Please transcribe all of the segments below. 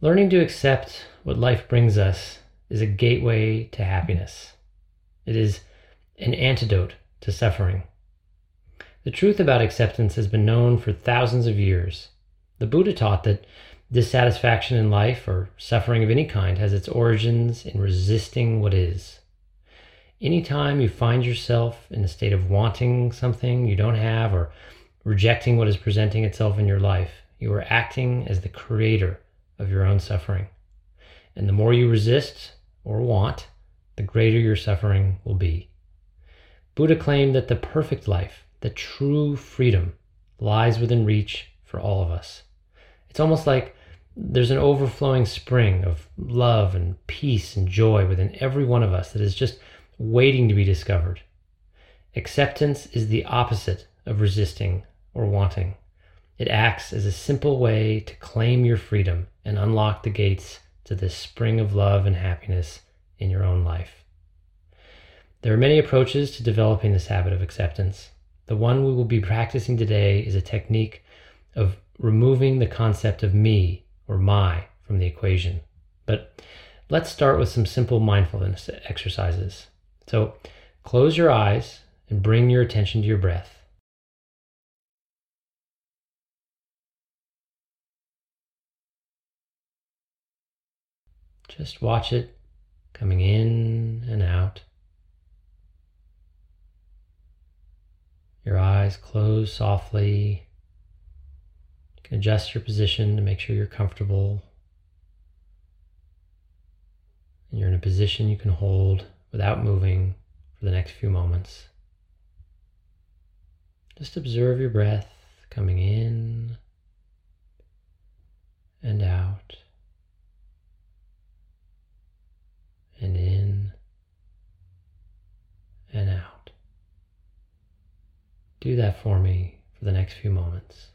Learning to accept what life brings us is a gateway to happiness. It is an antidote to suffering. The truth about acceptance has been known for thousands of years. The Buddha taught that dissatisfaction in life or suffering of any kind has its origins in resisting what is. Anytime you find yourself in a state of wanting something you don't have or rejecting what is presenting itself in your life, you are acting as the creator of your own suffering. And the more you resist or want, the greater your suffering will be. Buddha claimed that the perfect life, the true freedom, lies within reach for all of us. It's almost like there's an overflowing spring of love and peace and joy within every one of us that is just waiting to be discovered. Acceptance is the opposite of resisting or wanting. It acts as a simple way to claim your freedom and unlock the gates to this spring of love and happiness in your own life. There are many approaches to developing this habit of acceptance. The one we will be practicing today is a technique of removing the concept of me or my from the equation. But let's start with some simple mindfulness exercises. So close your eyes and bring your attention to your breath. Just watch it coming in and out. Your eyes close softly. Adjust your position to make sure you're comfortable. And you're in a position you can hold without moving for the next few moments. Just observe your breath coming in and out. and in and out. Do that for me for the next few moments.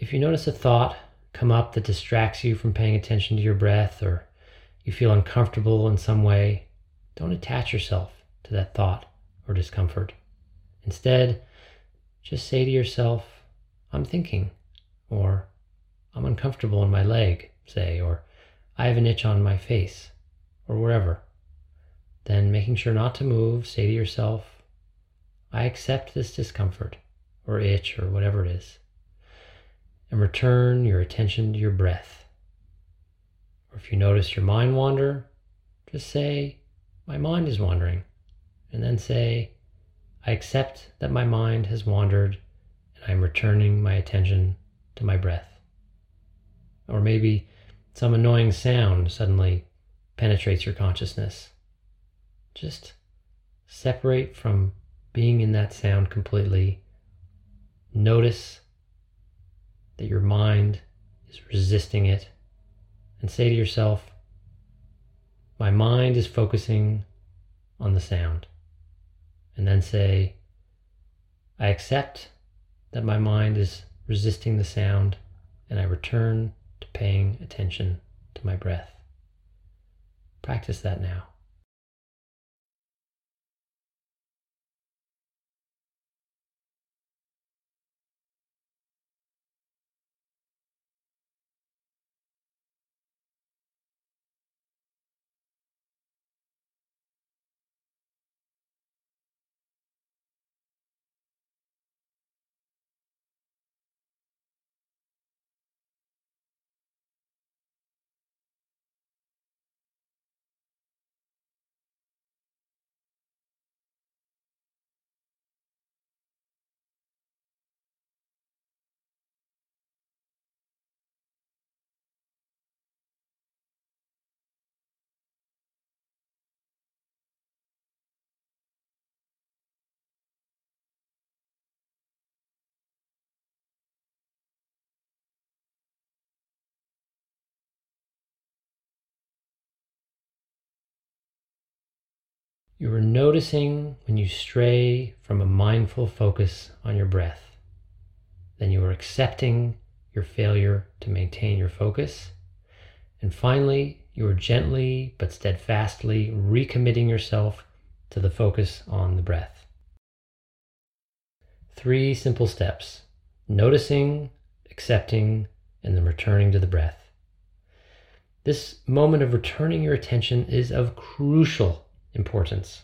If you notice a thought come up that distracts you from paying attention to your breath or you feel uncomfortable in some way, don't attach yourself to that thought or discomfort. Instead, just say to yourself, I'm thinking, or I'm uncomfortable in my leg, say, or I have an itch on my face, or wherever. Then, making sure not to move, say to yourself, I accept this discomfort, or itch, or whatever it is and return your attention to your breath. Or if you notice your mind wander, just say, My mind is wandering. And then say, I accept that my mind has wandered and I'm returning my attention to my breath. Or maybe some annoying sound suddenly penetrates your consciousness. Just separate from being in that sound completely. Notice that your mind is resisting it and say to yourself, My mind is focusing on the sound. And then say, I accept that my mind is resisting the sound and I return to paying attention to my breath. Practice that now. You are noticing when you stray from a mindful focus on your breath. Then you are accepting your failure to maintain your focus. And finally, you are gently but steadfastly recommitting yourself to the focus on the breath. Three simple steps noticing, accepting, and then returning to the breath. This moment of returning your attention is of crucial importance.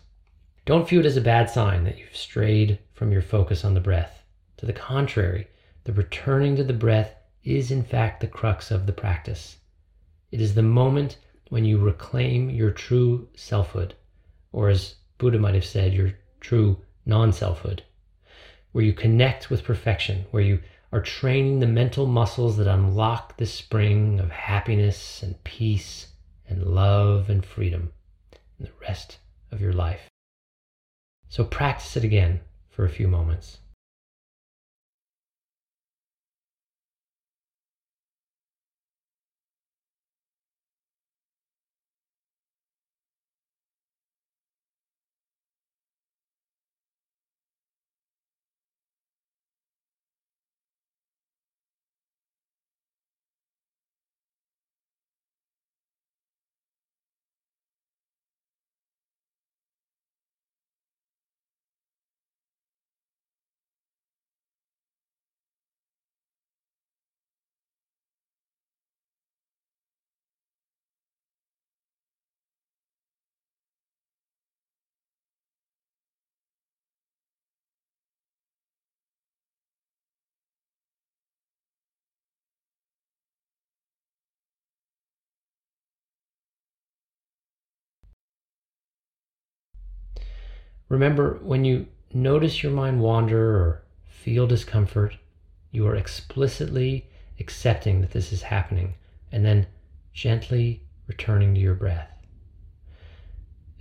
Don't view it as a bad sign that you've strayed from your focus on the breath. To the contrary, the returning to the breath is in fact the crux of the practice. It is the moment when you reclaim your true selfhood, or as Buddha might have said, your true non selfhood, where you connect with perfection, where you are training the mental muscles that unlock the spring of happiness and peace and love and freedom the rest of your life. So practice it again for a few moments. Remember, when you notice your mind wander or feel discomfort, you are explicitly accepting that this is happening and then gently returning to your breath.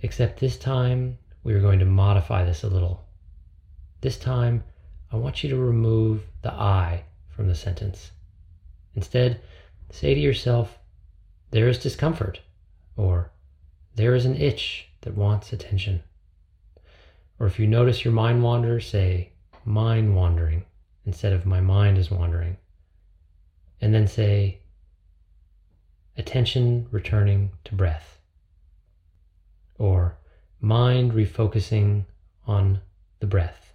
Except this time, we are going to modify this a little. This time, I want you to remove the I from the sentence. Instead, say to yourself, there is discomfort, or there is an itch that wants attention. Or if you notice your mind wander, say, mind wandering instead of my mind is wandering. And then say, attention returning to breath. Or mind refocusing on the breath.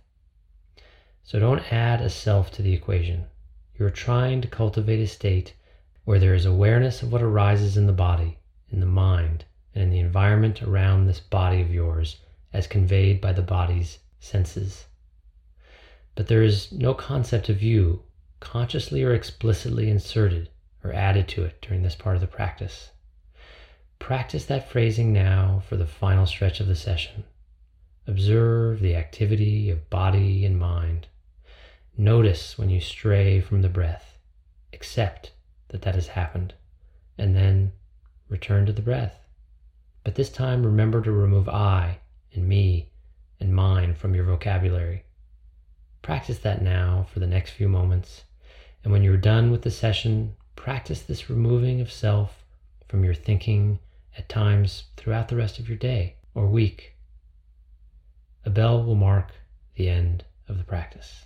So don't add a self to the equation. You're trying to cultivate a state where there is awareness of what arises in the body, in the mind, and in the environment around this body of yours as conveyed by the body's senses. But there is no concept of you consciously or explicitly inserted or added to it during this part of the practice. Practice that phrasing now for the final stretch of the session. Observe the activity of body and mind. Notice when you stray from the breath. Accept that that has happened. And then return to the breath. But this time remember to remove I and me and mine from your vocabulary. Practice that now for the next few moments. And when you're done with the session, practice this removing of self from your thinking at times throughout the rest of your day or week. A bell will mark the end of the practice.